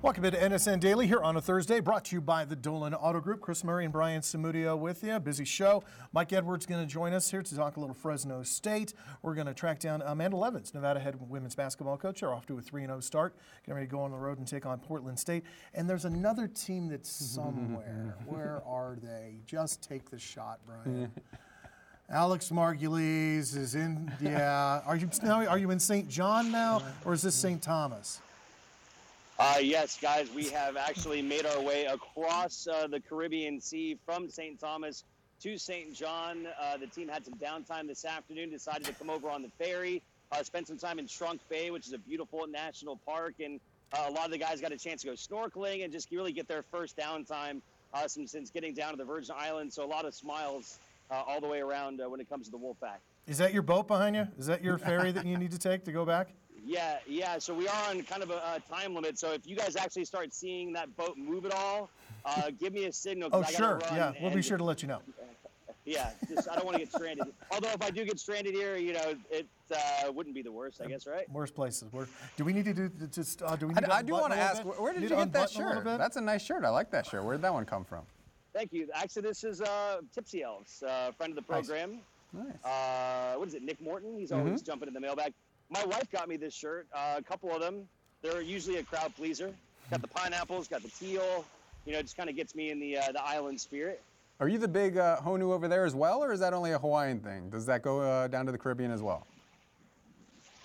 Welcome to NSN Daily here on a Thursday, brought to you by the Dolan Auto Group. Chris Murray and Brian Samudio with you. Busy show. Mike Edwards going to join us here to talk a little Fresno State. We're going to track down Amanda Levens, Nevada head women's basketball coach. They're off to a 3 0 start, getting ready to go on the road and take on Portland State. And there's another team that's somewhere. Where are they? Just take the shot, Brian. Alex Margulies is in. Yeah. Are you now? Are you in St. John now, or is this St. Thomas? Uh, yes, guys, we have actually made our way across uh, the Caribbean Sea from St. Thomas to St. John. Uh, the team had some downtime this afternoon, decided to come over on the ferry, uh, spend some time in Trunk Bay, which is a beautiful national park, and uh, a lot of the guys got a chance to go snorkeling and just really get their first downtime uh, since, since getting down to the Virgin Islands. So a lot of smiles all the way around when it comes to the Wolfpack. Is that your boat behind you? Is that your ferry that you need to take to go back? Yeah, yeah. So we are on kind of a, a, time limit. So if you guys actually start seeing that boat move at all, uh, give me a signal. Oh, sure. Yeah, we'll be sure to let you know. Yeah, just I don't want to get stranded. Although if I do get stranded here, you know, it uh, wouldn't be the worst, I guess, right? Worst places. Where, do we need to do just? Uh, do we? Need I, I do want to ask, bit? where did you, you get that shirt? That's a nice shirt. I like that shirt. Where did that one come from? Thank you. Actually, this is uh, Tipsy Elves, uh, friend of the program. Nice. nice. Uh, what is it? Nick Morton. He's mm-hmm. always jumping in the mailbag my wife got me this shirt. Uh, a couple of them. They're usually a crowd pleaser. Got the pineapples, got the teal. You know, it just kind of gets me in the uh, the island spirit. Are you the big uh, Honu over there as well, or is that only a Hawaiian thing? Does that go uh, down to the Caribbean as well?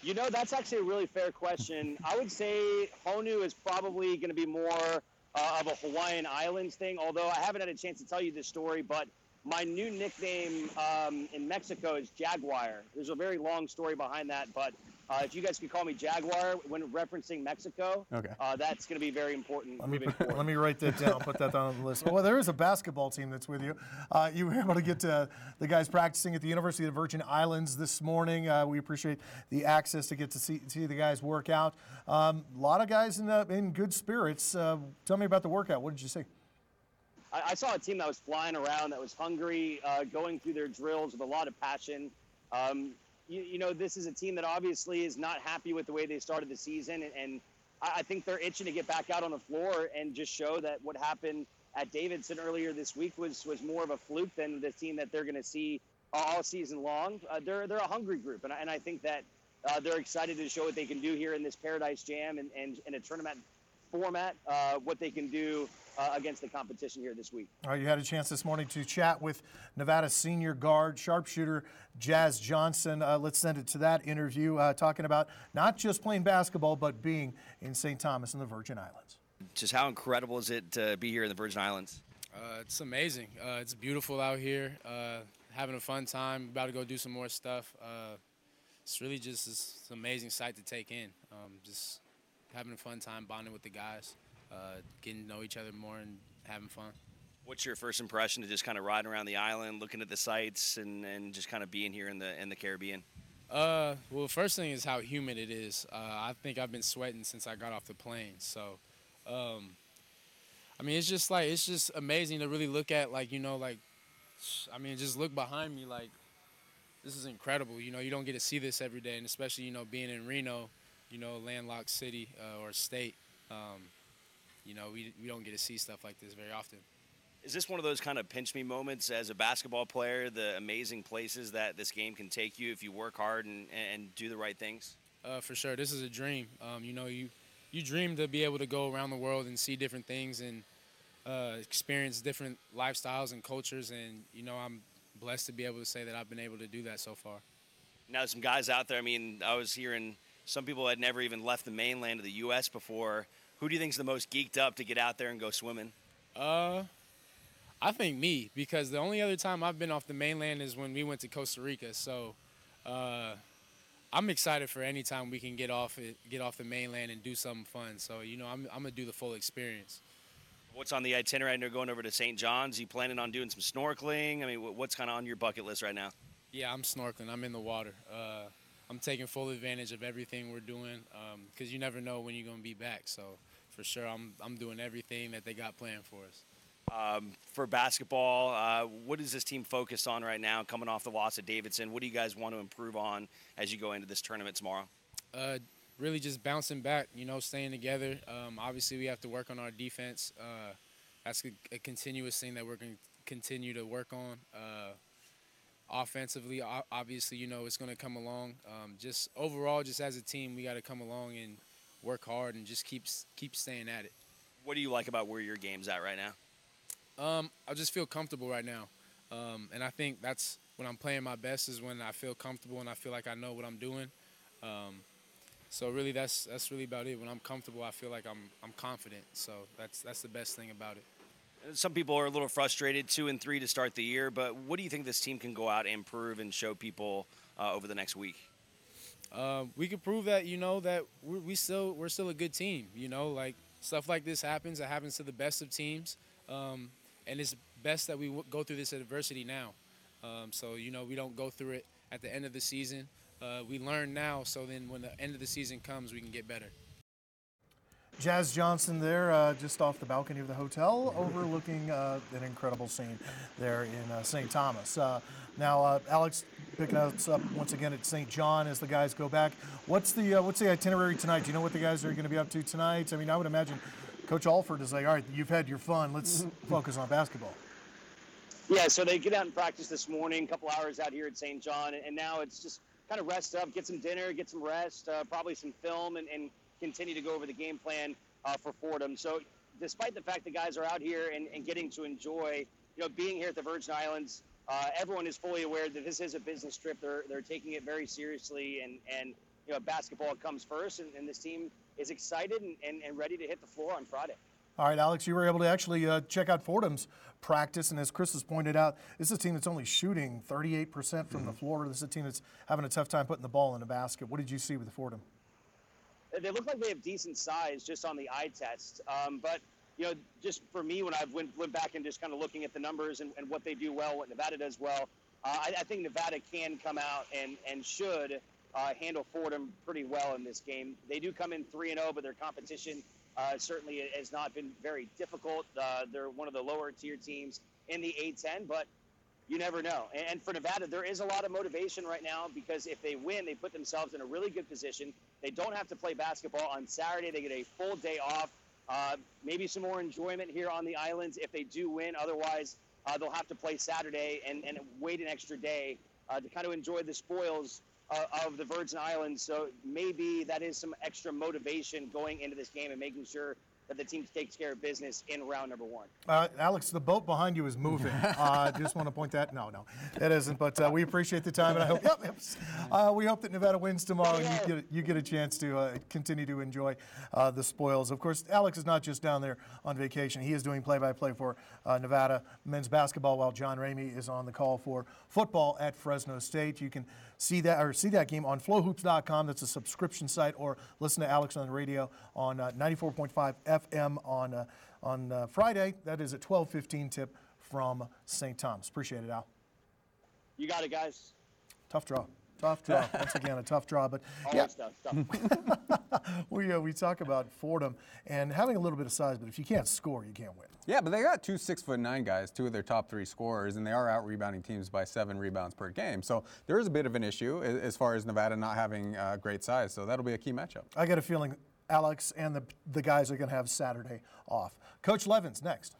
You know, that's actually a really fair question. I would say Honu is probably going to be more uh, of a Hawaiian Islands thing, although I haven't had a chance to tell you this story, but my new nickname um, in Mexico is Jaguar. There's a very long story behind that, but uh, if you guys can call me Jaguar when referencing Mexico, okay. Uh, that's going to be very important. Let me, let me write that down, put that down on the list. Well, there is a basketball team that's with you. Uh, you were able to get to the guys practicing at the University of the Virgin Islands this morning. Uh, we appreciate the access to get to see, see the guys work out. Um, a lot of guys in, in good spirits. Uh, tell me about the workout. What did you see? I, saw a team that was flying around, that was hungry, uh, going through their drills with a lot of passion. Um, you, you, know, this is a team that obviously is not happy with the way they started the season, and, and I, I think they're itching to get back out on the floor and just show that what happened at Davidson earlier this week was was more of a fluke than the team that they're going to see all season long. Uh, they're they're a hungry group, and I, and I think that uh, they're excited to show what they can do here in this Paradise Jam and, and in a tournament format, uh, what they can do uh, against the competition here this week. All right, you had a chance this morning to chat with Nevada senior guard, sharpshooter Jazz Johnson. Uh, let's send it to that interview, uh, talking about not just playing basketball, but being in St. Thomas in the Virgin Islands. Just how incredible is it to be here in the Virgin Islands? Uh, it's amazing. Uh, it's beautiful out here. Uh, having a fun time. About to go do some more stuff. it's really just this amazing sight to take in. Um, just having a fun time, bonding with the guys uh, getting to know each other more and having fun. What's your first impression of just kind of riding around the island, looking at the sights, and, and just kind of being here in the in the Caribbean? Uh, well, first thing is how humid it is. Uh, I think I've been sweating since I got off the plane. So, um, I mean, it's just like it's just amazing to really look at. Like you know, like I mean, just look behind me. Like this is incredible. You know, you don't get to see this every day, and especially you know being in Reno, you know, landlocked city uh, or state. Um, you know, we, we don't get to see stuff like this very often. Is this one of those kind of pinch me moments as a basketball player, the amazing places that this game can take you if you work hard and, and do the right things? Uh, for sure. This is a dream. Um, you know, you, you dream to be able to go around the world and see different things and uh, experience different lifestyles and cultures. And, you know, I'm blessed to be able to say that I've been able to do that so far. Now, some guys out there, I mean, I was hearing some people had never even left the mainland of the U.S. before. Who do you think is the most geeked up to get out there and go swimming? Uh, I think me because the only other time I've been off the mainland is when we went to Costa Rica. So, uh, I'm excited for any time we can get off it, get off the mainland and do something fun. So, you know, I'm, I'm gonna do the full experience. What's on the itinerary? You're going over to St. John's. Are you planning on doing some snorkeling? I mean, what's kind of on your bucket list right now? Yeah, I'm snorkeling. I'm in the water. Uh, I'm taking full advantage of everything we're doing because um, you never know when you're going to be back. So for sure, I'm I'm doing everything that they got planned for us. Um, for basketball, uh, what is this team focused on right now? Coming off the loss at Davidson, what do you guys want to improve on as you go into this tournament tomorrow? Uh, really just bouncing back, you know, staying together. Um, obviously, we have to work on our defense. Uh, that's a, a, continuous thing that we're going to continue to work on. Offensively, obviously, you know, it's going to come along. Um, just overall, just as a team, we got to come along and work hard and just keep keep staying at it. What do you like about where your game's at right now? Um, I just feel comfortable right now, um, and I think that's when I'm playing my best is when I feel comfortable and I feel like I know what I'm doing. Um, so really, that's that's really about it. When I'm comfortable, I feel like I'm I'm confident. So that's that's the best thing about it. Some people are a little frustrated, two and three to start the year. But what do you think this team can go out and improve and show people uh, over the next week? Uh, we can prove that you know that we're, we still we're still a good team. You know, like stuff like this happens. It happens to the best of teams, um, and it's best that we w- go through this adversity now. Um, so you know, we don't go through it at the end of the season uh, we learn now so then when the end of the season comes, we can get better. Jazz Johnson there, uh, just off the balcony of the hotel, overlooking uh, an incredible scene there in uh, St. Thomas. Uh, now, uh, Alex picking us up once again at St. John as the guys go back. What's the what's the itinerary tonight? Do you know what the guys are going to be up to tonight? I mean, I would imagine Coach Alford is like, all right, you've had your fun. Let's focus on basketball. Yeah, so they get out and practice this morning, a couple hours out here at St. John, and now it's just kind of rest up, get some dinner, get some rest, uh, probably some film, and, and, continue to go over the game plan uh, for Fordham. So, despite the fact the guys are out here and, and, getting to enjoy, you know, being here at the Virgin Islands, uh, everyone is fully aware that this is a business trip. They're they're taking it very seriously, and and you know, basketball comes first, and, and this team is excited and, and, and ready to hit the floor on Friday. All right, Alex, you were able to actually uh, check out Fordham's practice, and as Chris has pointed out, this is a team that's only shooting 38% from mm-hmm. the floor. This is a team that's having a tough time putting the ball in the basket. What did you see with the Fordham? They look like they have decent size just on the eye test, um, but you know, just for me, when I've went, went back and just kind of looking at the numbers and, and what they do well, what Nevada does well, uh, I, I, think Nevada can come out and and should uh, handle Fordham pretty well in this game. They do come in three and zero, oh, but their competition uh, certainly has not been very difficult. Uh, they're one of the lower tier teams in the A10, but you never know. And for Nevada, there is a lot of motivation right now because if they win, they put themselves in a really good position. They don't have to play basketball on Saturday. They get a full day off. Uh, maybe some more enjoyment here on the islands if they do win. Otherwise, uh, they'll have to play Saturday and, and wait an extra day uh, to kind of enjoy the spoils uh, of the Virgin Islands. So maybe that is some extra motivation going into this game and making sure that the team takes care of business in round number one. Uh, Alex, the boat behind you is moving. I uh, just want to point that. No, no, it isn't. But uh, we appreciate the time, and I hope. Yep, yep. Uh, we hope that Nevada wins tomorrow, and you get you get a chance to uh, continue to enjoy uh, the spoils. Of course, Alex is not just down there on vacation. He is doing play-by-play for Nevada men's basketball, while John Ramey is on the call for football at Fresno State. You can see that or see that game on FloHoops.com. That's a subscription site, or listen to Alex on the radio on 94.5 FM on uh, on uh, Friday. That is at 12:15 tip from St. Thomas. Appreciate it, Al. You got it, guys. Tough draw. Tough draw. Once again, a tough draw, but yeah. Tough, tough. we uh, we talk about Fordham and having a little bit of size, but if you can't score, you can't win. Yeah, but they got two six foot nine guys, two of their top three scorers, and they are out rebounding teams by seven rebounds per game. So there is a bit of an issue as far as Nevada not having uh, great size. So that'll be a key matchup. I got a feeling Alex and the, the guys are going to have Saturday off. Coach Levens, next.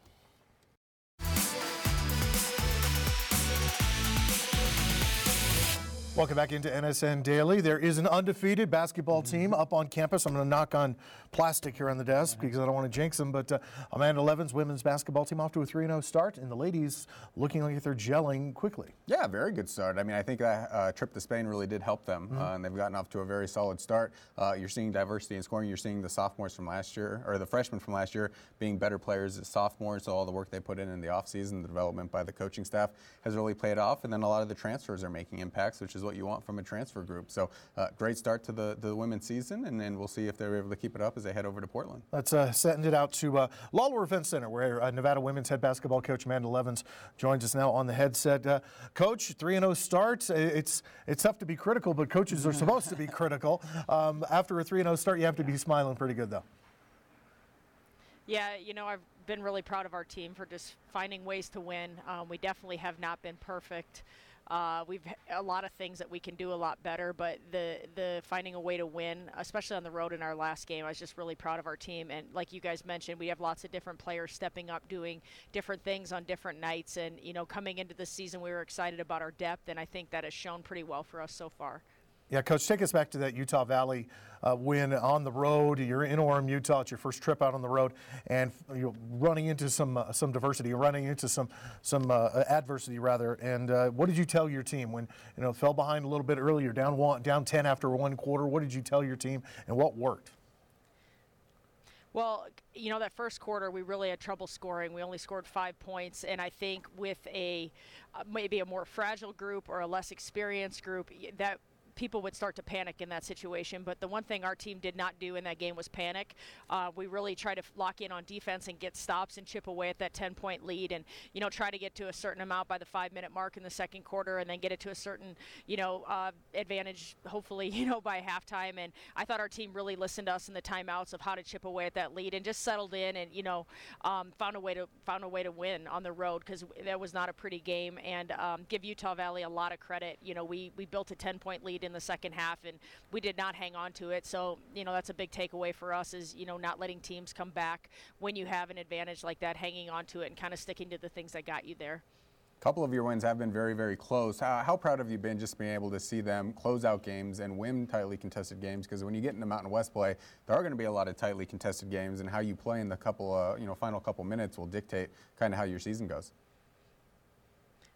Welcome back into NSN Daily. There is an undefeated basketball team up on campus. I'm going to knock on plastic here on the desk because I don't want to jinx them. But uh, Amanda Levens' women's basketball team off to a 3 0 start, and the ladies looking like they're gelling quickly. Yeah, very good start. I mean, I think that uh, trip to Spain really did help them, mm-hmm. uh, and they've gotten off to a very solid start. Uh, you're seeing diversity in scoring. You're seeing the sophomores from last year, or the freshmen from last year, being better players as sophomores. So all the work they put in in the offseason, the development by the coaching staff has really paid off. And then a lot of the transfers are making impacts, which is what you want from a transfer group. So uh, great start to the, the women's season, and then we'll see if they're able to keep it up as they head over to Portland. Let's uh, send it out to uh, Lawlor Event Center, where uh, Nevada women's head basketball coach Amanda Levens joins us now on the headset. Uh, coach, 3 0 start. It's, it's tough to be critical, but coaches are supposed to be critical. Um, after a 3 0 start, you have to be smiling pretty good, though. Yeah, you know, I've been really proud of our team for just finding ways to win. Um, we definitely have not been perfect. Uh, we've a lot of things that we can do a lot better, but the the finding a way to win, especially on the road in our last game, I was just really proud of our team. And like you guys mentioned, we have lots of different players stepping up, doing different things on different nights. And you know, coming into the season, we were excited about our depth, and I think that has shown pretty well for us so far. Yeah, Coach, take us back to that Utah Valley uh, win on the road. You're in Orem, Utah. It's your first trip out on the road, and you're running into some uh, some diversity, running into some some uh, adversity rather. And uh, what did you tell your team when you know fell behind a little bit earlier, down one, down ten after one quarter? What did you tell your team, and what worked? Well, you know, that first quarter, we really had trouble scoring. We only scored five points. And I think with a uh, maybe a more fragile group or a less experienced group, that people would start to panic in that situation. But the one thing our team did not do in that game was panic. Uh, we really tried to lock in on defense and get stops and chip away at that 10 point lead and, you know, try to get to a certain amount by the five minute mark in the second quarter and then get it to a certain, you know, uh, advantage, hopefully, you know, by halftime. And I thought our team really listened to us in the timeouts of how to chip away at that lead and just settled in and, you know, um, found a way to found a way to win on the road because that was not a pretty game. And um, give Utah Valley a lot of credit. You know, we, we built a 10 point lead in the second half, and we did not hang on to it. So, you know, that's a big takeaway for us is, you know, not letting teams come back when you have an advantage like that, hanging on to it and kind of sticking to the things that got you there. A couple of your wins have been very, very close. How, how, proud have you been just being able to see them close out games and win tightly contested games? Because when you get into Mountain West play, there are going to be a lot of tightly contested games, and how you play in the couple, uh, you know, final couple minutes will dictate kind of how your season goes.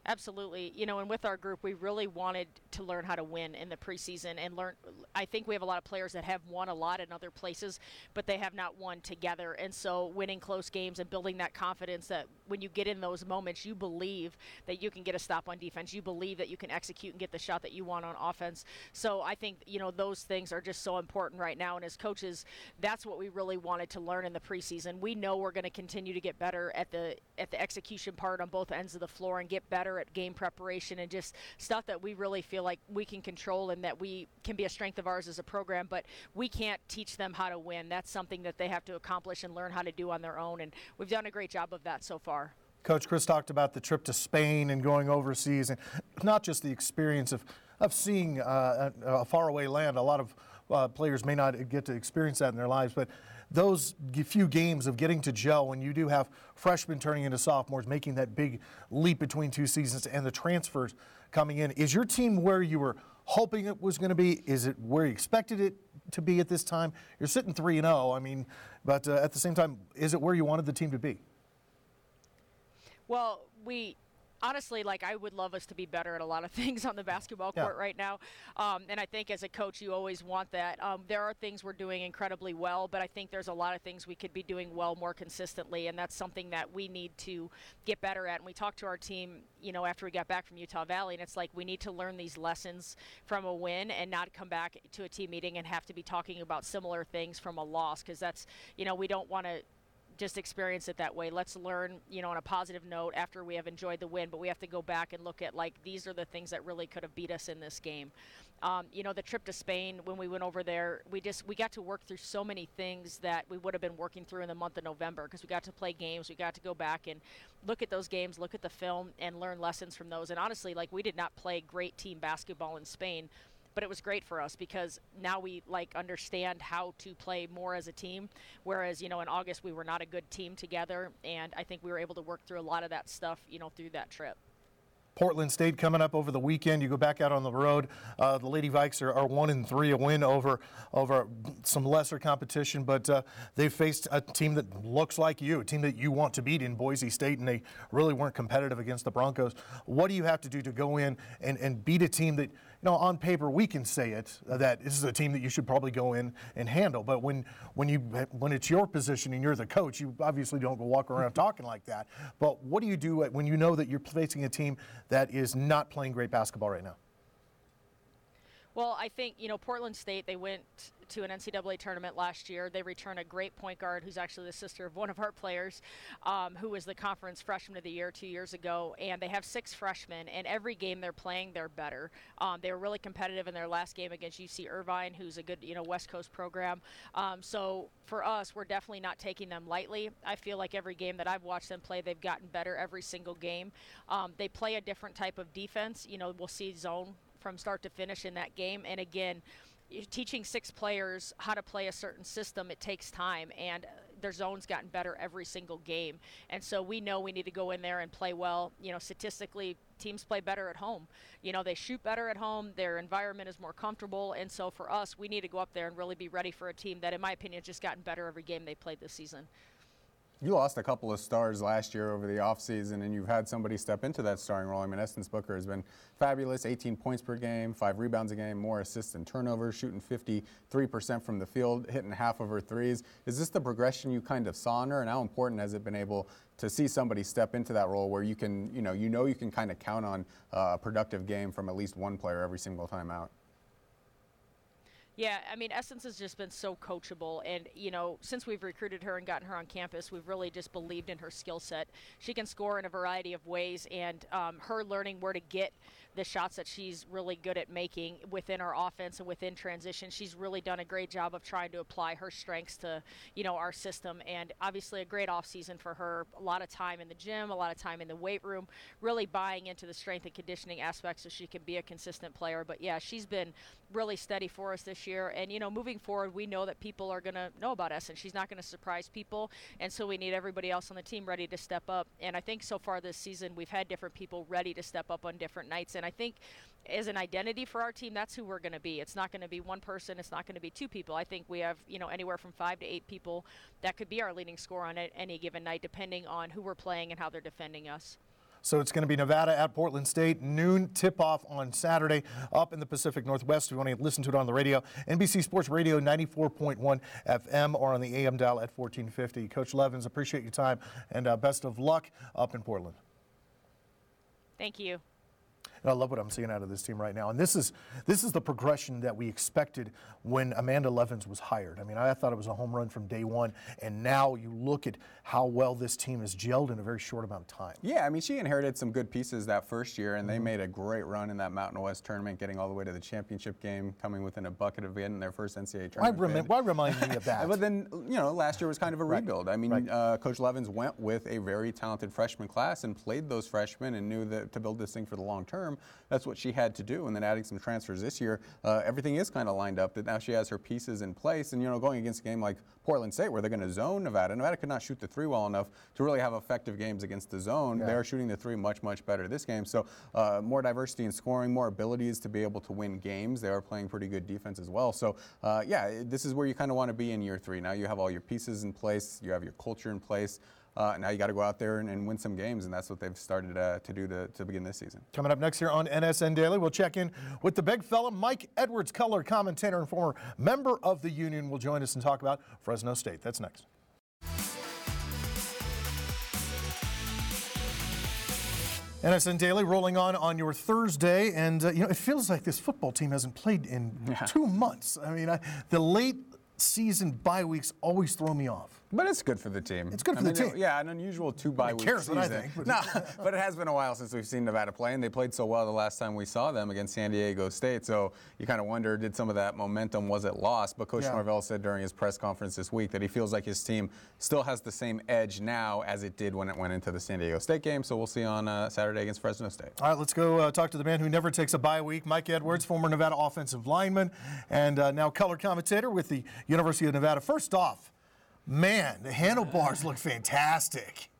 Absolutely. You know, and with our group, we really wanted to learn how to win in the preseason and learn. I think we have a lot of players that have won a lot in other places, but they have not won together. And so, winning close games and building that confidence that when you get in those moments, you believe that you can get a stop on defense. You believe that you can execute and get the shot that you want on offense. So, I think, you know, those things are just so important right now. And as coaches, that's what we really wanted to learn in the preseason. We know we're going to continue to get better at the at the execution part on both ends of the floor and get better at game preparation and just stuff that we really feel like we can control and that we can be a strength of ours as a program, but we can't teach them how to win. That's something that they have to accomplish and learn how to do on their own, and we've done a great job of that so far. Coach Chris talked about the trip to Spain and going overseas, and not just the experience of, of seeing uh, a, a faraway land. A lot of uh, players may not get to experience that in their lives, but those few games of getting to gel when you do have freshmen turning into sophomores, making that big leap between two seasons, and the transfers coming in. Is your team where you were hoping it was going to be? Is it where you expected it to be at this time? You're sitting 3 and 0, I mean, but uh, at the same time, is it where you wanted the team to be? Well, we honestly, like I would love us to be better at a lot of things on the basketball court yeah. right now. Um, and I think as a coach, you always want that. Um, there are things we're doing incredibly well, but I think there's a lot of things we could be doing well more consistently, and that's something that we need to get better at. And we talked to our team, you know, after we got back from Utah Valley, and it's like we need to learn these lessons from a win and not come back to a team meeting and have to be talking about similar things from a loss because that's, you know, we don't want to just experience it that way. Let's learn, you know, on a positive note after we have enjoyed the win, but we have to go back and look at like these are the things that really could have beat us in this game. Um, you know, the trip to Spain when we went over there, we just we got to work through so many things that we would have been working through in the month of November because we got to play games, we got to go back and look at those games, look at the film, and learn lessons from those. And honestly, like we did not play great team basketball in Spain but it was great for us because now we like understand how to play more as a team whereas you know in august we were not a good team together and i think we were able to work through a lot of that stuff you know through that trip Portland State coming up over the weekend. You go back out on the road. Uh, the Lady Vikes are, are, one and three, a win over over some lesser competition, but uh, they've faced a team that looks like you, a team that you want to beat in Boise State, and they really weren't competitive against the Broncos. What do you have to do to go in and, and beat a team that know, on paper we can say it uh, that this is a team that you should probably go in and handle. But when when you when it's your position and you're the coach, you obviously don't go walk around talking like that. But what do you do when you know that you're facing a team that is not playing great basketball right now? Well, I think, you know, Portland State, they went to an NCAA tournament last year. They return a great point guard who's actually the sister of one of our players, um, who was the conference freshman of the year two years ago. And they have six freshmen, and every game they're playing, they're better. Um, they were really competitive in their last game against UC Irvine, who's a good, you know, West Coast program. Um, so for us, we're definitely not taking them lightly. I feel like every game that I've watched them play, they've gotten better every single game. Um, they play a different type of defense. You know, we'll see zone from start to finish in that game. And again, teaching six players how to play a certain system, it takes time, and uh, their zone's gotten better every single game. And so we know we need to go in there and play well. You know, statistically, teams play better at home. You know, they shoot better at home, their environment is more comfortable, and so for us, we need to go up there and really be ready for a team that, in my opinion, has just gotten better every game they played this season. You lost a couple of stars last year over the offseason, and you've had somebody step into that starting role. I mean, Essence Booker has been fabulous 18 points per game, five rebounds a game, more assists and turnovers, shooting 53% from the field, hitting half of her threes. Is this the progression you kind of saw in her, and how important has it been able to see somebody step into that role where you can, you know, you know you can kind of count on uh, a productive game from at least one player every single time out? Yeah, I mean, Essence has just been so coachable. And, you know, since we've recruited her and gotten her on campus, we've really just believed in her skill set. She can score in a variety of ways, and um, her learning where to get the shots that she's really good at making within our offense and within transition. She's really done a great job of trying to apply her strengths to, you know, our system. And obviously a great off season for her. A lot of time in the gym, a lot of time in the weight room, really buying into the strength and conditioning aspects so she can be a consistent player. But yeah, she's been really steady for us this year. And, you know, moving forward, we know that people are going to know about us and she's not going to surprise people. And so we need everybody else on the team ready to step up. And I think so far this season, we've had different people ready to step up on different nights. And I think as an identity for our team, that's who we're going to be. It's not going to be one person. It's not going to be two people. I think we have, you know, anywhere from five to eight people that could be our leading scorer on any given night, depending on who we're playing and how they're defending us. So it's going to be Nevada at Portland State, noon tip off on Saturday up in the Pacific Northwest. If you want to listen to it on the radio, NBC Sports Radio 94.1 FM or on the AM dial at 1450. Coach Levens, appreciate your time and uh, best of luck up in Portland. Thank you. And I love what I'm seeing out of this team right now. And this is this is the progression that we expected when Amanda Levens was hired. I mean, I thought it was a home run from day one, and now you look at how well this team has gelled in a very short amount of time. Yeah, I mean, she inherited some good pieces that first year, and mm-hmm. they made a great run in that Mountain West tournament, getting all the way to the championship game, coming within a bucket of in their first NCAA tournament. Why, rem- why remind me of that? but then, you know, last year was kind of a right. rebuild. I mean, right. uh, Coach Levens went with a very talented freshman class and played those freshmen and knew that to build this thing for the long term, that's what she had to do. And then adding some transfers this year, uh, everything is kind of lined up. That now she has her pieces in place. And you know, going against a game like Portland State, where they're going to zone Nevada, Nevada could not shoot the three well enough to really have effective games against the zone. Yeah. They are shooting the three much much better this game. So uh, more diversity in scoring, more abilities to be able to win games. They are playing pretty good defense as well. So uh, yeah, this is where you kind of want to be in year three. Now you have all your pieces in place. You have your culture in place. Uh, now you got to go out there and, and, win some games, and that's what they've started uh, to do to, to, begin this season. Coming up next here on NSN Daily, we'll check in with the big fella, Mike Edwards, color commentator and former member of the union, will join us and talk about Fresno State. That's next. NSN Daily rolling on on your Thursday, and uh, you know it feels like this football team hasn't played in yeah. two months. I mean, I, the late season bye weeks always throw me off. But it's good for the team. It's good for I the mean, team. Yeah, an unusual two bye week season. What I think, but no, but it has been a while since we've seen Nevada play, and they played so well the last time we saw them against San Diego State. So you kind of wonder, did some of that momentum was it lost? But Coach yeah. Norvell said during his press conference this week that he feels like his team still has the same edge now as it did when it went into the San Diego State game. So we'll see on uh, Saturday against Fresno State. All right, let's go uh, talk to the man who never takes a bye week, Mike Edwards, former Nevada offensive lineman, and uh, now color commentator with the University of Nevada. First off. Man, the handlebars look fantastic.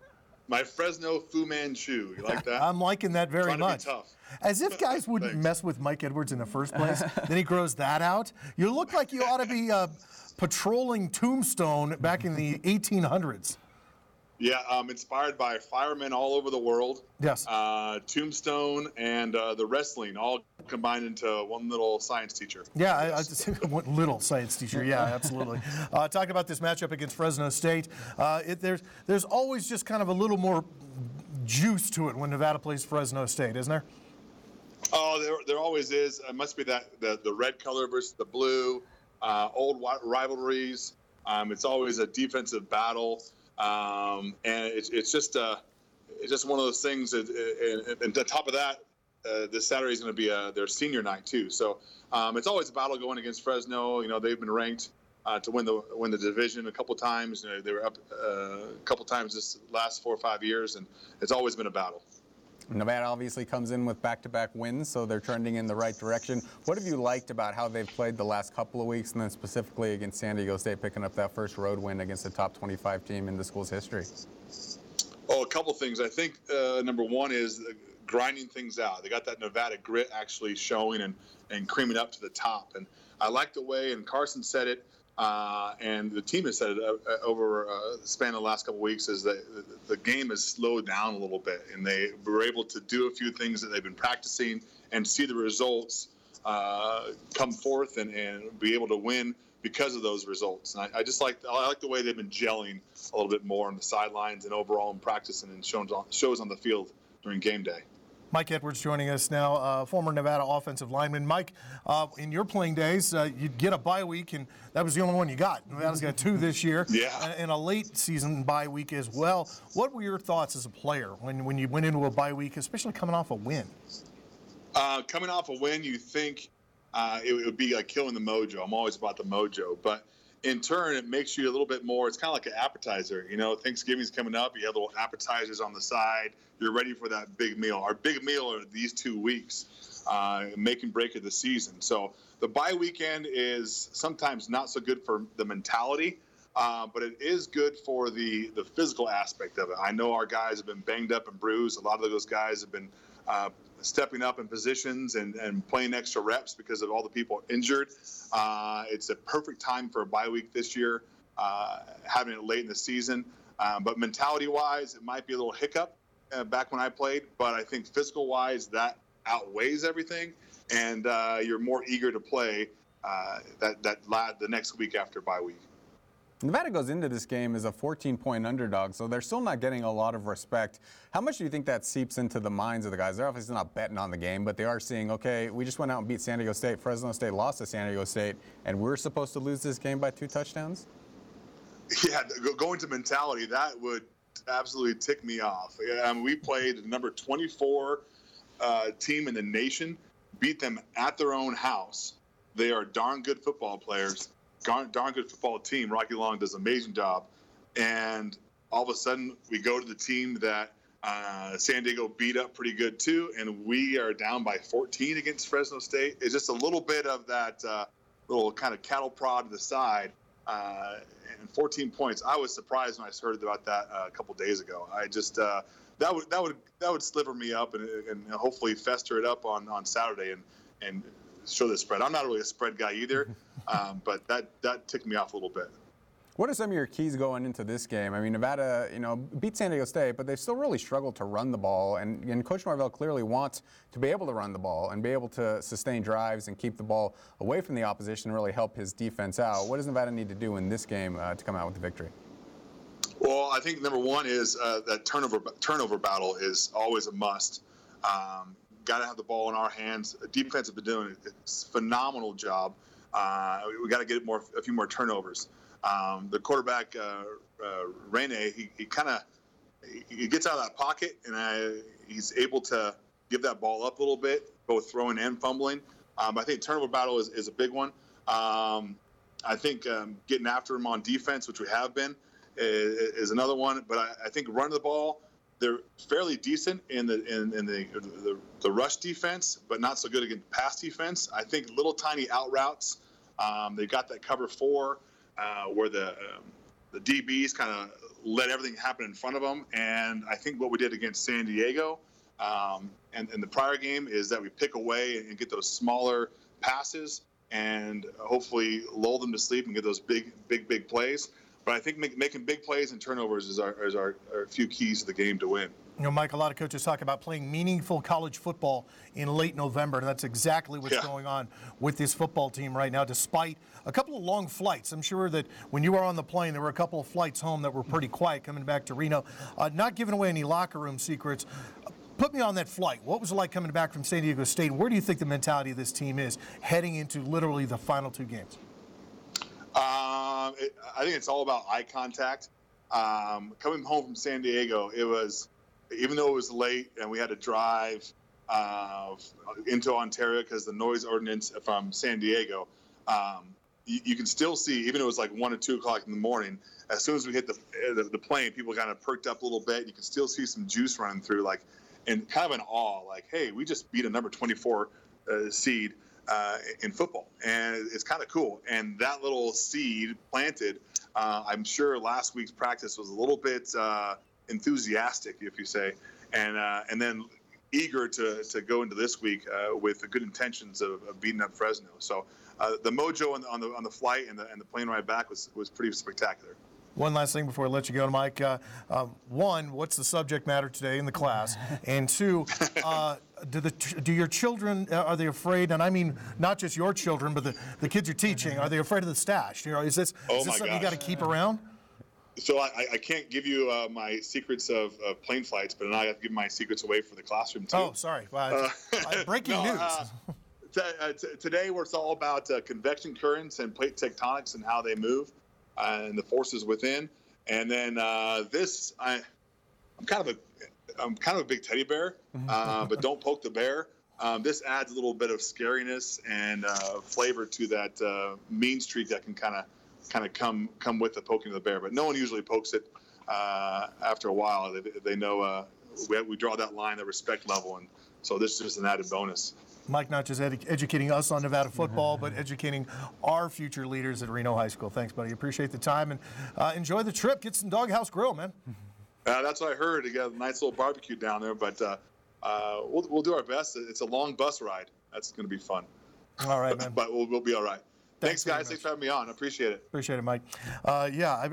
My Fresno Fu Manchu. You like that? I'm liking that very Trying much. tough. As if guys wouldn't mess with Mike Edwards in the first place. then he grows that out. You look like you ought to be uh, patrolling Tombstone back in the 1800s. Yeah, um, inspired by firemen all over the world. Yes. Uh, Tombstone and uh, the wrestling all combined into one little science teacher. Yeah, I, I just, one little science teacher. Yeah, absolutely. uh, talk about this matchup against Fresno State. Uh, it, there's there's always just kind of a little more juice to it when Nevada plays Fresno State, isn't there? Oh, there, there always is. It must be that the, the red color versus the blue, uh, old rivalries. Um, it's always a defensive battle, um, and it's, it's just uh, it's just one of those things. That, and, and on top of that, uh, this Saturday is going to be a, their senior night too. So um, it's always a battle going against Fresno. You know they've been ranked uh, to win the win the division a couple times. You know, they were up uh, a couple times this last four or five years, and it's always been a battle. Nevada obviously comes in with back-to-back wins, so they're trending in the right direction. What have you liked about how they've played the last couple of weeks, and then specifically against San Diego State, picking up that first road win against a top 25 team in the school's history? Oh, a couple things. I think uh, number one is grinding things out. They got that Nevada grit actually showing and, and creaming up to the top. And I like the way, and Carson said it, uh, and the team has said uh, uh, over uh, the span of the last couple weeks is that the game has slowed down a little bit, and they were able to do a few things that they've been practicing and see the results uh, come forth and, and be able to win because of those results. And I, I, just like I like the way they've been gelling a little bit more on the sidelines and overall in practice and in shows on, shows on the field during game day. Mike Edwards joining us now, uh, former Nevada offensive lineman. Mike, uh, in your playing days, uh, you'd get a bye week, and that was the only one you got. Nevada's got two this year, yeah. and a late season bye week as well. What were your thoughts as a player when, when you went into a bye week, especially coming off a win? Uh, coming off a win, you think uh, it, it would be like killing the mojo. I'm always about the mojo, but – in turn, it makes you a little bit more. It's kind of like an appetizer. You know, Thanksgiving's coming up. You have little appetizers on the side. You're ready for that big meal. Our big meal are these two weeks, uh, make and break of the season. So the bye weekend is sometimes not so good for the mentality. Uh, but it is good for the the physical aspect of it. I know our guys have been banged up and bruised. A lot of those guys have been uh, stepping up in positions and, and playing extra reps because of all the people injured. Uh, it's a perfect time for a bye week this year, uh, having it late in the season. Um, but mentality wise, it might be a little hiccup uh, back when I played, but I think physical wise, that outweighs everything, and uh, you're more eager to play uh, that that the next week after bye week. Nevada goes into this game as a 14 point underdog, so they're still not getting a lot of respect. How much do you think that seeps into the minds of the guys? They're obviously not betting on the game, but they are seeing, okay, we just went out and beat San Diego State. Fresno State lost to San Diego State, and we're supposed to lose this game by two touchdowns? Yeah, going to mentality, that would absolutely tick me off. I mean, we played the number 24 uh, team in the nation, beat them at their own house. They are darn good football players darn, darn good football team. Rocky Long does an amazing job. And all of a sudden, we go to the team that uh, San Diego beat up pretty good too, and we are down by 14 against Fresno State. It's just a little bit of that uh, little kind of cattle prod to the side. Uh, and 14 points. I was surprised when I heard about that uh, a couple days ago. I just uh, that would that would that would sliver me up and, and hopefully fester it up on, on Saturday and and show the spread. I'm not really a spread guy either, um, but that that ticked me off a little bit. What are some of your keys going into this game? I mean, Nevada, you know, beat San Diego State, but they still really struggled to run the ball. And, and, Coach Norvell clearly wants to be able to run the ball and be able to sustain drives and keep the ball away from the opposition and really help his defense out. What does Nevada need to do in this game uh, to come out with the victory? Well, I think number one is uh, that turnover turnover battle is always a must. Um, got to have the ball in our hands. Defense has been doing a phenomenal job. Uh, we got to get more, a few more turnovers. Um, the quarterback, uh, uh, Reyna, he, he kind of he gets out of that pocket and I, he's able to give that ball up a little bit, both throwing and fumbling. Um, I think turnover battle is, is a big one. Um, I think um, getting after him on defense, which we have been, is, is another one. But I, I think running the ball they're fairly decent in the in, in the, the, the rush defense, but not so good against pass defense. I think little tiny out routes. Um, they got that cover four uh, where the um, the DBs kind of let everything happen in front of them, and I think what we did against San Diego um, and in the prior game is that we pick away and get those smaller passes and hopefully lull them to sleep and get those big big big plays. But I think make, making big plays and turnovers is our, is our, our few keys to the game to win. You know, Mike, a lot of coaches talk about playing meaningful college football in late November, and that's exactly what's yeah. going on with this football team right now, despite a couple of long flights. I'm sure that when you were on the plane, there were a couple of flights home that were pretty quiet coming back to Reno. Uh, not giving away any locker room secrets. put me on that flight. What was it like coming back from San Diego State? Where do you think the mentality of this team is heading into literally the final two games? Um, it, I think it's all about eye contact. Um, coming home from San Diego, it was, even though it was late and we had to drive uh, into Ontario because the noise ordinance from San Diego, um, you, you, can still see, even though it was like one or two o'clock in the morning, as soon as we hit the, the, the plane, people kind of perked up a little bit. You can still see some juice running through, like, and kind of an awe, like, hey, we just beat a number 24 uh, seed uh, in football, and it's kind of cool. And that little seed planted, uh, I'm sure last week's practice was a little bit uh, enthusiastic, if you say, and uh, and then eager to, to go into this week uh, with the good intentions of, of beating up Fresno. So the mojo on the, on the on the flight and the and the plane ride back was was pretty spectacular. One last thing before I let you go, Mike. Uh, uh, one, what's the subject matter today in the class? And two, uh, do the do your children uh, are they afraid? And I mean not just your children, but the, the kids you're teaching. Are they afraid of the stash? You know, is this, oh is this something gosh. you got to keep around? So I, I can't give you uh, my secrets of, of, plane flights, but I have to give my secrets away for the classroom too. Oh, sorry. Well, uh, breaking no, news. T- t- today, it's all about convection currents and plate tectonics and how they move and the forces within. And then uh, this, I, I'm kind of a, I'm kind of a big teddy bear, uh, but don't poke the bear. Um, this adds a little bit of scariness and uh, flavor to that uh, mean streak that can kind of kind of come come with the poking of the bear. But no one usually pokes it uh, after a while. They, they know uh, we, we draw that line, the respect level, and so this is just an added bonus. Mike not just ed- educating us on Nevada football, but educating our future leaders at Reno High School. Thanks, buddy. Appreciate the time and uh, enjoy the trip. Get some Doghouse Grill, man. Uh, that's what I heard. You got a nice little barbecue down there, but uh, uh we'll, we'll do our best. It's a long bus ride. That's going to be fun. All right, man. but we'll, we'll be all right. Thanks, Thanks guys. Thanks for having me on. I appreciate it. Appreciate it, Mike. Uh, yeah. I,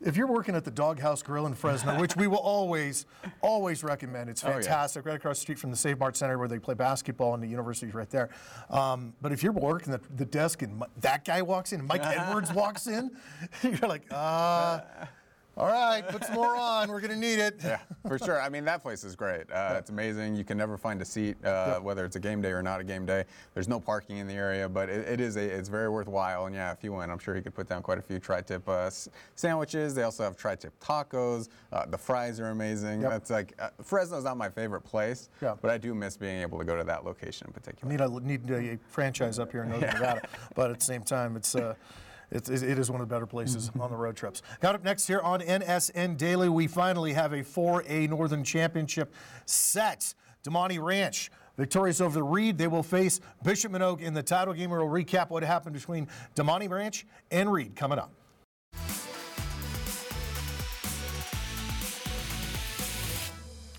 if you're working at the Doghouse Grill in Fresno, which we will always, always recommend, it's fantastic, oh, yeah. right across the street from the Save Mart Center where they play basketball and the university's right there. Um, but if you're working at the desk and that guy walks in, and Mike Edwards walks in, you're like, uh, all right, put some more on. We're going to need it. Yeah, for sure. I mean, that place is great. Uh, it's amazing. You can never find a seat, uh, whether it's a game day or not a game day. There's no parking in the area, but it, it is a, it's very worthwhile. And yeah, if you went, I'm sure you could put down quite a few tri-tip uh, sandwiches. They also have tri-tip tacos. Uh, the fries are amazing. Yep. That's like uh, Fresno's not my favorite place, yeah. but I do miss being able to go to that location in particular. Need a, need a franchise up here in Northern yeah. Nevada, but at the same time, it's. It's, it is one of the better places mm-hmm. on the road trips. Got up next here on NSN Daily, we finally have a 4A Northern Championship set. Damonte Ranch victorious over the Reed. They will face Bishop Manogue in the title game. We'll recap what happened between Damonte Ranch and Reed coming up.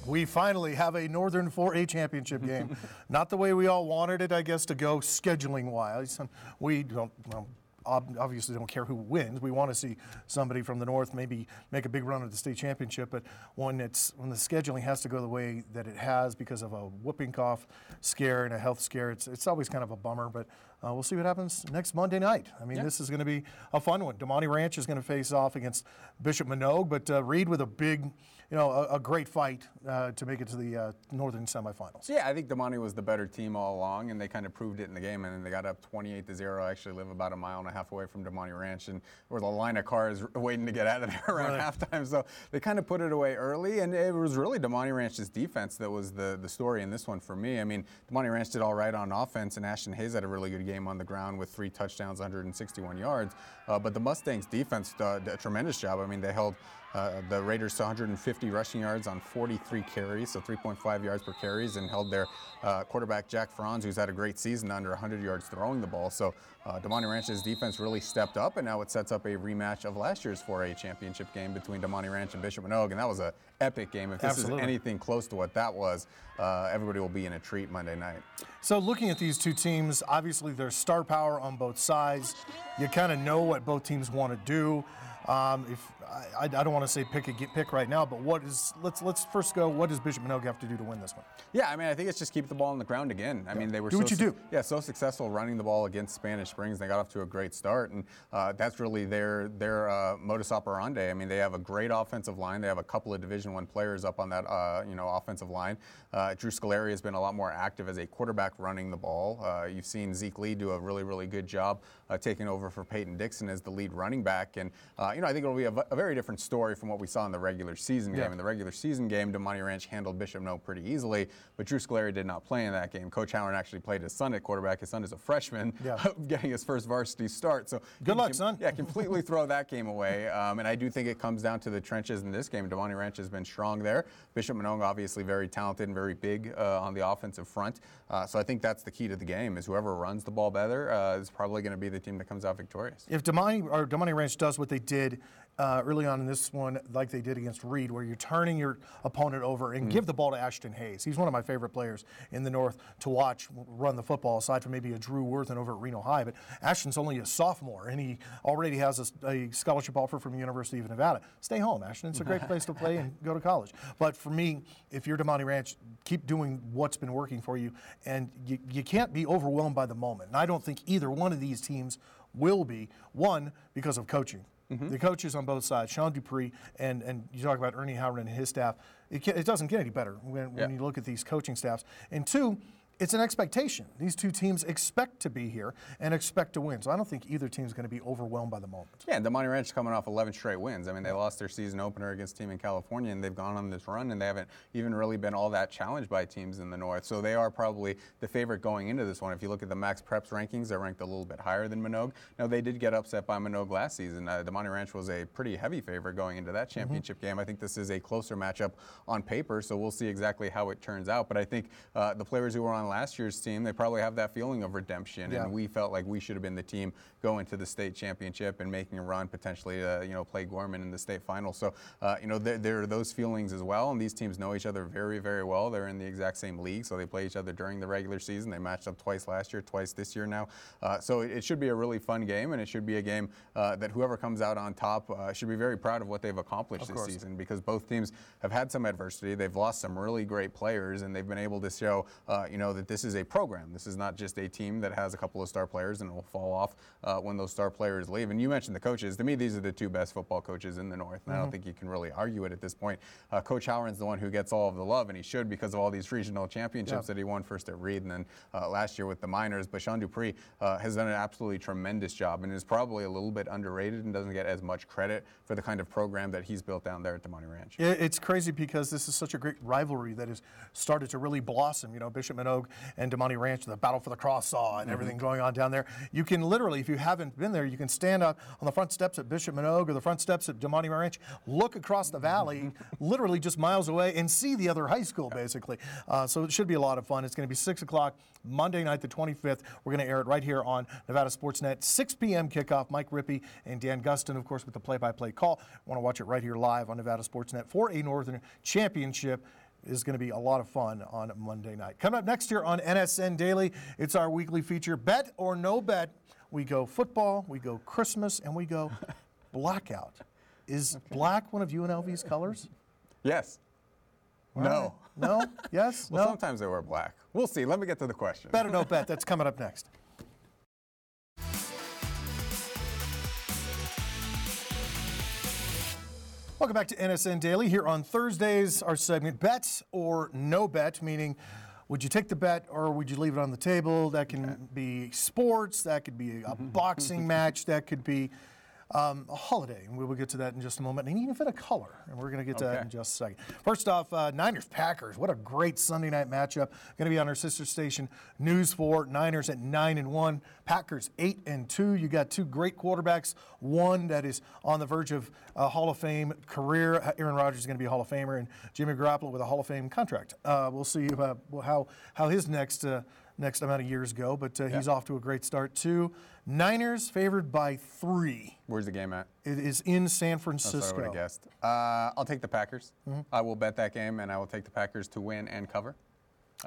We finally have a Northern 4A championship game. Not the way we all wanted it, I guess, to go scheduling wise. We don't, well, obviously don't care who wins. We want to see somebody from the north maybe make a big run at the state championship, but when it's when the scheduling has to go the way that it has because of a whooping cough scare and a health scare, it's it's always kind of a bummer. But uh, we'll see what happens next Monday night. I mean, this is going to be a fun one. Damonte Ranch is going to face off against Bishop Manogue, but uh, Reed with a big you know, a, a great fight uh, to make it to the uh, northern semifinals. Yeah, I think Damonte was the better team all along, and they kind of proved it in the game. And then they got up 28 to zero. I actually live about a mile and a half away from Damonte Ranch, and there was a line of cars waiting to get out of there around right. halftime. So they kind of put it away early, and it was really Damonte Ranch's defense that was the the story in this one for me. I mean, Damonte Ranch did all right on offense, and Ashton Hayes had a really good game on the ground with three touchdowns, 161 yards. Uh, but the Mustangs defense did a tremendous job. I mean, they held uh, the Raiders to 150 rushing yards on 43 carries, so 3.5 yards per carries, and held their uh, quarterback Jack Franz, who's had a great season, under 100 yards throwing the ball. So uh, Damonte Ranch's defense really stepped up, and now it sets up a rematch of last year's 4A championship game between Damonte Ranch and Bishop Manogue, and that was an epic game. If this Absolutely. is anything close to what that was, uh, everybody will be in a treat Monday night. So looking at these two teams, obviously there's star power on both sides. You kind of know what both teams want to do. Um, if I, I don't want to say pick a pick right now, but what is let's let's first go. What does Bishop Manogue have to do to win this one? Yeah, I mean, I think it's just keep the ball on the ground again. I mean, they were Do so what you su- do. Yeah, so successful running the ball against Spanish Springs. They got off to a great start, and uh, that's really their their uh, modus operandi. I mean, they have a great offensive line. They have a couple of Division One players up on that uh, you know offensive line. Uh, Drew Scolari has been a lot more active as a quarterback running the ball. Uh, you've seen Zeke Lee do a really really good job uh, taking over for Peyton Dixon as the lead running back, and uh, you know I think it'll be a, v- a very different story from what we saw in the regular season game. Yeah. In the regular season game, Damonte Ranch handled Bishop No pretty easily, but Drew Scolari did not play in that game. Coach Howard actually played his son at quarterback. His son is a freshman, Yeah. getting his first varsity start. So Good luck, can- son. Yeah, completely throw that game away. Um, and I do think it comes down to the trenches in this game. Damonte Ranch has been strong there. Bishop Manogue obviously very talented and very big uh, on the offensive front. Uh, so I think that's the key to the game is whoever runs the ball better uh, is probably going to be the team that comes out victorious. If Damonte or Damonte Ranch does what they did uh, early on in this one, like they did against Reed, where you're turning your opponent over and give the ball to Ashton Hayes. He's one of my favorite players in the North to watch run the football, aside from maybe a Drew Worthen over at Reno High. But Ashton's only a sophomore, and he already has a, a scholarship offer from the University of Nevada. Stay home, Ashton. It's a great place to play and go to college. But for me, if you're Damonte Ranch, keep doing what's been working for you, and you, you can't be overwhelmed by the moment. And I don't think either one of these teams will be. One, because of coaching. Mm-hmm. The coaches on both sides, Sean Dupree, and, and you talk about Ernie Howard and his staff, it, it doesn't get any better when, when Yeah. you look at these coaching staffs. And two, it's an expectation. These two teams expect to be here and expect to win. So I don't think either team's going to be overwhelmed by the moment. Yeah, and Damonte Ranch is coming off 11 straight wins. I mean, they lost their season opener against a team in California, and they've gone on this run, and they haven't even really been all that challenged by teams in the North. So they are probably the favorite going into this one. If you look at the Max Preps rankings, they're ranked a little bit higher than Manogue. Now, they did get upset by Manogue last season. Uh, Damonte Ranch was a pretty heavy favorite going into that championship game. I think this is a closer matchup on paper, so we'll see exactly how it turns out. But I think uh, the players who were on last year's team, they probably have that feeling of redemption, Yeah. and we felt like we should have been the team going to the state championship and making a run potentially to you know play Gorman in the state final. So uh, you know there, there are those feelings as well, and these teams know each other very very well. They're in the exact same league, so they play each other during the regular season. They matched up twice last year, twice this year now. Uh, so it, it should be a really fun game, and it should be a game uh, that whoever comes out on top uh, should be very proud of what they've accomplished this course. season because both teams have had some adversity. They've lost some really great players, and they've been able to show uh, you know that this is a program. This is not just a team that has a couple of star players and it will fall off uh, when those star players leave. And you mentioned the coaches. To me, these are the two best football coaches in the North, and I don't think you can really argue it at this point. Uh, Coach Howard's the one who gets all of the love, and he should because of all these regional championships that he won first at Reed and then uh, last year with the Miners. But Sean Dupree uh, has done an absolutely tremendous job and is probably a little bit underrated and doesn't get as much credit for the kind of program that he's built down there at Damonte Ranch. It's crazy because this is such a great rivalry that has started to really blossom. You know, Bishop Manogue and Damonte Ranch, the battle for the cross saw and everything going on down there. You can literally, if you haven't been there, you can stand up on the front steps at Bishop Manogue or the front steps at Damonte Ranch, look across the valley, literally just miles away, and see the other high school, basically. Uh, so it should be a lot of fun. It's going to be 6 o'clock Monday night, the 25th. We're going to air it right here on Nevada Sportsnet. 6 p.m. kickoff. Mike Rippey and Dan Gustin, of course, with the play-by-play call. Want to watch it right here live on Nevada Sportsnet for a Northern Championship is going to be a lot of fun on Monday night. Coming up next here on NSN Daily, it's our weekly feature, Bet or No Bet. We go football, we go Christmas, and we go blackout. Is black one of UNLV's colors? Yes. No. No? Yes? Well, no? sometimes they wear black. We'll see. Let me get to the question. Bet or no bet. That's coming up next. Welcome back to NSN Daily. Here on Thursdays, our segment Bet or No Bet, meaning would you take the bet or would you leave it on the table? That can be sports, that could be a mm-hmm. boxing match, that could be um, a holiday. And we will get to that in just a moment. And even fit a color. And we're going to get to that in just a second. First off, uh, Niners Packers. What a great Sunday night matchup. Going to be on our sister station, News 4. Niners at 9 and 1. Packers 8 and 2. You got two great quarterbacks. One that is on the verge of a Hall of Fame career. Aaron Rodgers is going to be a Hall of Famer, and Jimmy Garoppolo with a Hall of Fame contract. Uh, we'll see uh, how how his next. Uh, Next amount of years go, but uh, he's off to a great start too. Niners favored by three. Where's the game at? It is in San That's what I Francisco. guessed. Uh, I'll take the Packers. Mm-hmm. I will bet that game, and I will take the Packers to win and cover.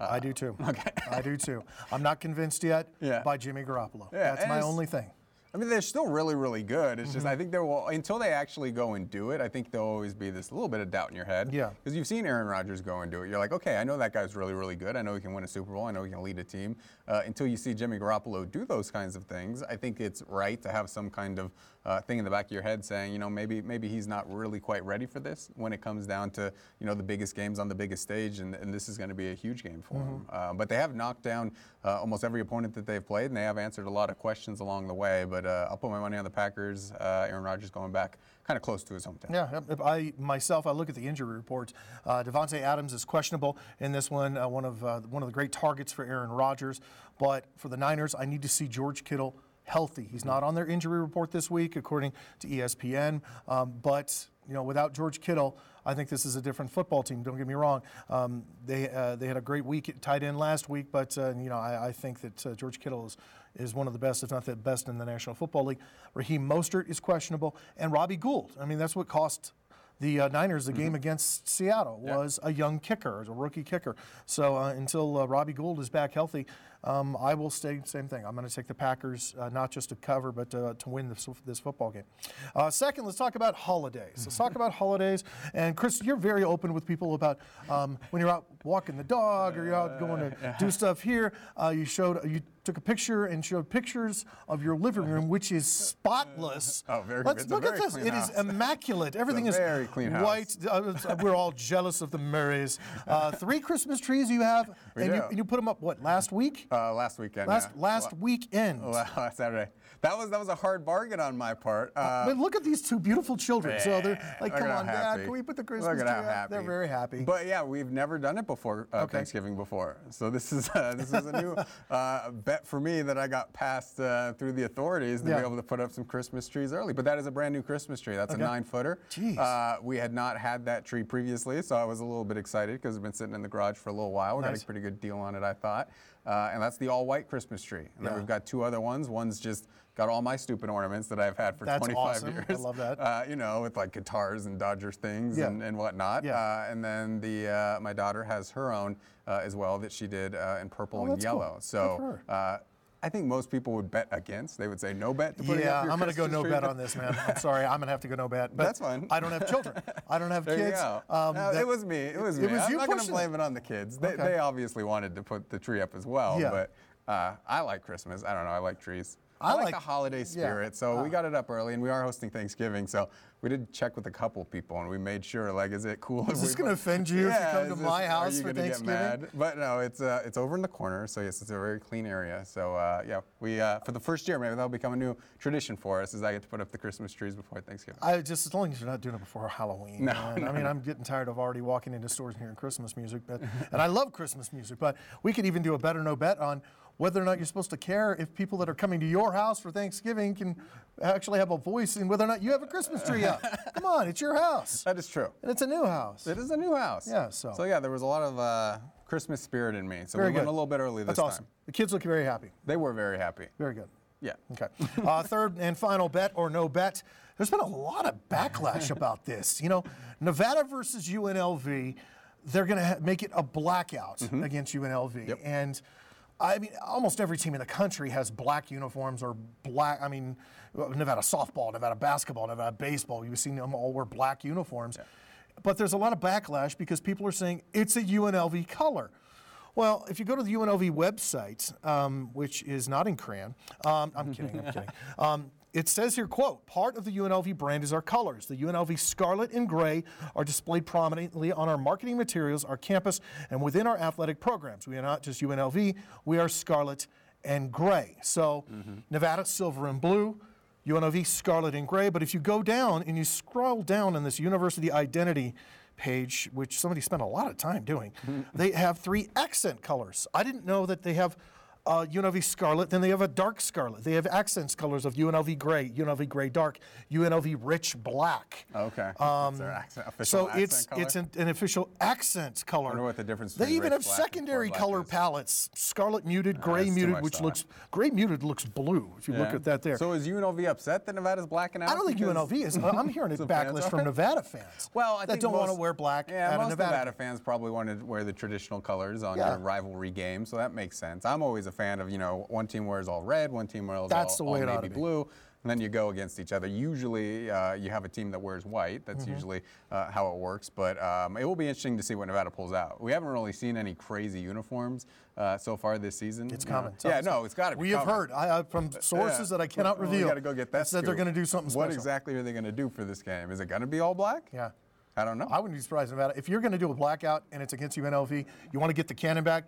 I do too. Okay. I do too. I'm not convinced yet Yeah. by Jimmy Garoppolo. Yeah, That's my only thing. I mean, they're still really, really good. It's just I think there will until they actually go and do it. I think there'll always be this little bit of doubt in your head. Yeah. Because you've seen Aaron Rodgers go and do it. You're like, okay, I know that guy's really, really good. I know he can win a Super Bowl. I know he can lead a team. Uh, until you see Jimmy Garoppolo do those kinds of things, I think it's right to have some kind of uh, thing in the back of your head saying, you know, maybe maybe he's not really quite ready for this when it comes down to you know the biggest games on the biggest stage, and, and this is going to be a huge game for him. Uh, but they have knocked down uh, almost every opponent that they've played, and they have answered a lot of questions along the way. But uh, I'll put my money on the Packers. Uh, Aaron Rodgers going back kind of close to his hometown. Yeah, if I myself, I look at the injury reports. Uh, Davante Adams is questionable in this one. Uh, one of uh, one of the great targets for Aaron Rodgers. But for the Niners, I need to see George Kittle healthy. He's not on their injury report this week, according to ESPN. Um, but you know, without George Kittle, I think this is a different football team. Don't get me wrong. Um, they uh, they had a great week at tight end last week, but uh, you know, I, I think that uh, George Kittle is is one of the best, if not the best, in the National Football League. Raheem Mostert is questionable, and Robbie Gould. I mean, that's what cost the uh, Niners the game against Seattle was a young kicker, a rookie kicker. So uh, until uh, Robbie Gould is back healthy, um, I will stay same thing. I'm going to take the Packers uh, not just to cover, but uh, to win this, this football game. Uh, second, let's talk about holidays. Let's talk about holidays. And Chris, you're very open with people about um, when you're out walking the dog or you're out going to do stuff here. Uh, you showed you took a picture and showed pictures of your living room, which is spotless. Oh, very- Let's look at this. It is house. immaculate. Everything is very clean white. Uh, we're all jealous of the Murrays. Uh, three Christmas trees you have, and, you, and you put them up what last week? Uh, last weekend. last yeah. last weekend. Last Saturday. That was that was a hard bargain on my part. Uh, but look at these two beautiful children. So they're like, come on, Dad, can we put the Look Christmas at tree how up? happy. They're very happy. But yeah, we've never done it before uh, Okay. Thanksgiving before, so this is uh, this is a new uh, bet for me that I got passed uh, through the authorities to Yeah. be able to put up some Christmas trees early. But that is a brand new Christmas tree. That's Okay. a nine footer. Jeez. Uh, we had not had that tree previously, so I was a little bit excited because it's been sitting in the garage for a little while. We Nice. got a pretty good deal on it, I thought. Uh, and that's the all white Christmas tree. And then we've got two other ones. One's just got all my stupid ornaments that I've had for That's 25 awesome. I love that. Uh, you know, with like guitars and Dodgers things Yeah. and, and whatnot. Yeah. Uh, and then the uh, my daughter has her own uh, as well that she did uh, in purple Oh, and cool. yellow. Good So uh, I think most people would bet against. They would say no bet to put yeah, up your I'm going to go no bet on this, man. I'm sorry, I'm going to have to go no bet. But That's fine. I don't have children. I don't have There kids. you go. Um, No, that- it was me. It was it me. was I'm not going to blame it. it on the kids. They, Okay. they obviously wanted to put the tree up as well. Yeah. But uh, I like Christmas. I don't know. I like trees. I I, like, like- the holiday yeah. spirit. So we got it up early, and we are hosting Thanksgiving. So we did check with a couple people, and we made sure, like, is it cool? Is this gonna offend you if you Yeah, come to is my this- house are you for Thanksgiving? Get mad? But no, it's uh, it's over in the corner. So yes, it's a very clean area. So uh, yeah, we uh, for the first year, maybe that'll become a new tradition for us, is I get to put up the Christmas trees before Thanksgiving. I just as long as you're not doing it before Halloween. No, no, I mean, no. I'm getting tired of already walking into stores and hearing Christmas music, but and I love Christmas music. But we could even do a better no bet on whether or not you're supposed to care if people that are coming to your house for Thanksgiving can actually have a voice in whether or not you have a Christmas tree up. Come on, it's your house, That is true. and it's a new house. It is a new house. Yeah, so- So yeah, there was a lot of uh, Christmas spirit in me. So Very we went a little bit early this That's awesome. time. The kids look very happy. They were very happy. Very good. Yeah. Okay. Uh, third and final bet or no bet. There's been a lot of backlash about this. You know, Nevada versus UNLV, they're going to ha- make it a blackout Mm-hmm. against UNLV. And I mean, almost every team in the country has black uniforms or black. I mean, Nevada softball, Nevada basketball, Nevada baseball. You've seen them all wear black uniforms. But there's a lot of backlash because people are saying it's a UNLV color. Well, if you go to the UNLV website, um, which is not in crayon, um, I'm kidding, I'm kidding. Um, it says here, quote, part of the UNLV brand is our colors. The UNLV scarlet and gray are displayed prominently on our marketing materials, our campus, and within our athletic programs. We are not just UNLV, we are scarlet and gray. So mm-hmm. Nevada, silver and blue, UNLV, scarlet and gray. But if you go down and you scroll down in this university identity page, which somebody spent a lot of time doing, they have three accent colors. I didn't know that they have uh, UNLV scarlet, then they have a dark scarlet. They have accents colors of UNLV gray, UNLV gray dark, UNLV rich black. Okay. Um, accent, official so it's color? it's an, an official accent color. I wonder what the difference They even have secondary color palettes: scarlet muted, gray too muted, which thought. looks gray muted looks blue if you look at that there. So is UNLV upset that Nevada's blacking out? I don't think UNLV is. I'm hearing a backlash from Nevada fans. Well, I that think don't want to wear black Yeah, most Nevada. Nevada fans probably wanted to wear the traditional colors on Yeah. your rivalry game, so that makes sense. I'm always a a fan of, you know, one team wears all red, one team wears That's all, the way all navy blue. And then you go against each other. Usually, uh, you have a team that wears white. That's Mm-hmm. usually uh, how it works. But um, it will be interesting to see what Nevada pulls out. We haven't really seen any crazy uniforms uh, so far this season. It's coming. Yeah, no, it's got to be. We have heard I, from sources Yeah. that I cannot Well, reveal. We got to go get that. Said they're going to do something special. What exactly are they going to do for this game? Is it going to be all black? Yeah. I don't know. I wouldn't be surprised about it. If you're going to do a blackout and it's against UNLV, you want to get the cannon back,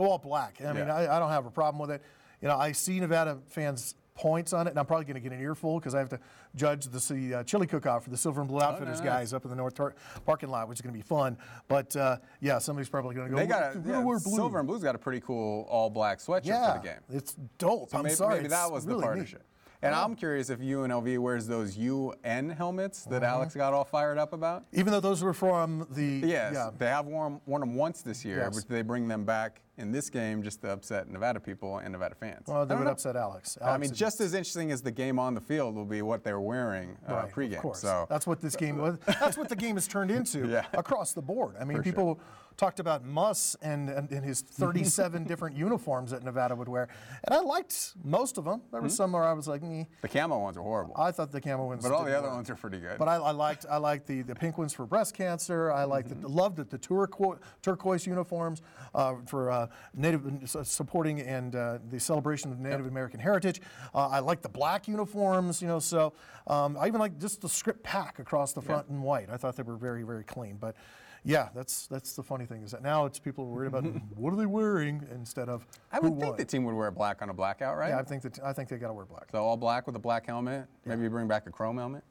go all black. I mean, Yeah. I, I don't have a problem with it. You know, I see Nevada fans' points on it, and I'm probably going to get an earful because I have to judge the the, uh, chili cook-off for the Silver and Blue Outfitters nice. guys up in the North tar- parking lot, which is going to be fun. But uh, yeah, somebody's probably going to go. They got "We're a, yeah, blue." silver and blue's got a pretty cool all black sweatshirt Yeah, for the game. it's dope. So I'm maybe, sorry, maybe that was really the neat. And I'm curious if UNLV wears those UN helmets that Alex got all fired up about. Even though those were from the Yes, yeah, they have worn, worn them once this year, Yes. but they bring them back in this game just to upset Nevada people and Nevada fans. well, they would know. upset Alex. I mean, just as interesting as the game on the field will be what they're wearing uh, Right, pregame. Of course. So that's what this game was. That's what the game has turned into Yeah. across the board. I mean, For sure. Talked about Muss and, and, and his 37 different uniforms that Nevada would wear, and I liked most of them. There were some where I was like, "Meh." the camo ones are horrible, I thought the camo ones. Were horrible. But all the other work. ones are pretty good. But I, I liked I liked the, the pink ones for breast cancer. I liked Mm-hmm. the, loved the, the turquoise, turquoise uniforms uh, for uh, Native su- supporting and uh, the celebration of Native American heritage. Uh, I liked the black uniforms. You know, so um, I even liked just the script pack across the front in white. I thought they were very very clean. But yeah, that's that's the funny thing is that now it's people worried about what are they wearing instead of I who would think won. the team would wear black on a blackout, right? Yeah, I think that I think they got to wear black. so all black with a black helmet. Maybe you bring back a chrome helmet.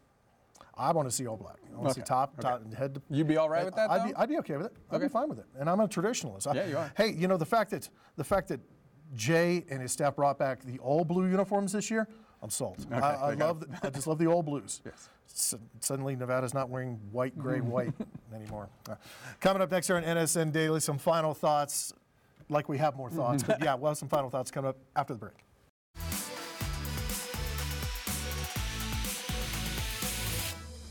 I want to see all black. I want to see Okay, top, okay. top, head to. You'd be all right with that, I'd be. I'd be okay with it. I'd be fine with it. And I'm a traditionalist. Yeah, you are. Hey, you know the fact that the fact that Jay and his staff brought back the all blue uniforms this year, I'm sold. I, I love. The, I just love the old blues. Yes. S- suddenly, Nevada's not wearing white, gray, white anymore. Uh, coming up next here on NSN Daily, some final thoughts. Like we have more thoughts, but yeah, we'll have some final thoughts coming up after the break.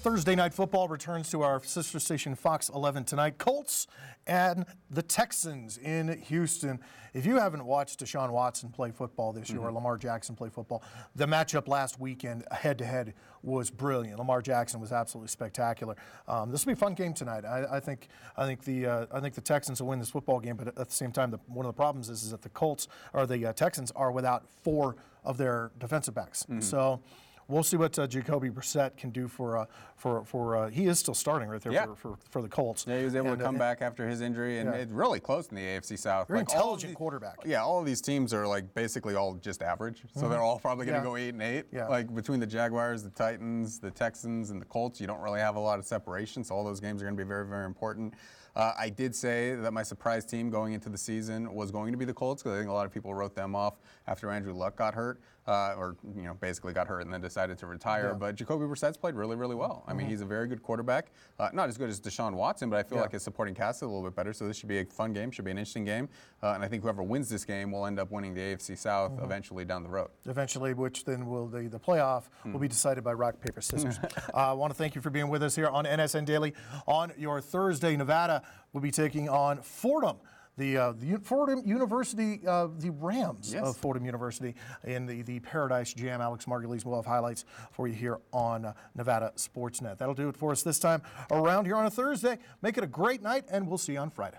Thursday night football returns to our sister station Fox 11 tonight. Colts and the Texans in Houston. If you haven't watched Deshaun Watson play football this year or Lamar Jackson play football, the matchup last weekend head to head was brilliant. Lamar Jackson was absolutely spectacular. Um, this will be a fun game tonight. I, I think I think the uh, I think the Texans will win this football game, but at the same time, the, one of the problems is, is that the Colts or the uh, Texans are without four of their defensive backs. So. We'll see what uh, Jacoby Brissett can do for uh, for for. Uh, he is still starting right there Yeah. for, for, for the Colts. Yeah, he was able And, to uh, come back after his injury, and Yeah. it's really close in the AFC South. Very all intelligent these- quarterback. Yeah, all of these teams are like basically all just average, so they're all probably going to Mm-hmm. Go eight and eight. Yeah. Like between the Jaguars, the Titans, the Texans, and the Colts, you don't really have a lot of separation. So all those games are going to be very, very important. Uh, I did say that my surprise team going into the season was going to be the Colts because I think a lot of people wrote them off after Andrew Luck got hurt, uh, or you know basically got hurt and then decided to retire. But Jacoby Brissett's played really, really well. I mean, he's a very good quarterback. Uh, not as good as Deshaun Watson, but I feel Mm-hmm. Yeah. like his supporting cast is a little bit better. So this should be a fun game. Should be an interesting game. Uh, and I think whoever wins this game will end up winning the AFC South Mm-hmm. eventually down the road. eventually, which then will the, the playoff will be decided by rock, paper, scissors. uh, I want to thank you for being with us here on NSN Daily on your Thursday. Nevada will be taking on Fordham. The, uh, the Fordham University, uh, the Rams Yes. of Fordham University in the, the Paradise Jam. Alex Margulies will have highlights for you here on uh, Nevada Sportsnet. That'll do it for us this time around here on a Thursday. Make it a great night, and we'll see you on Friday.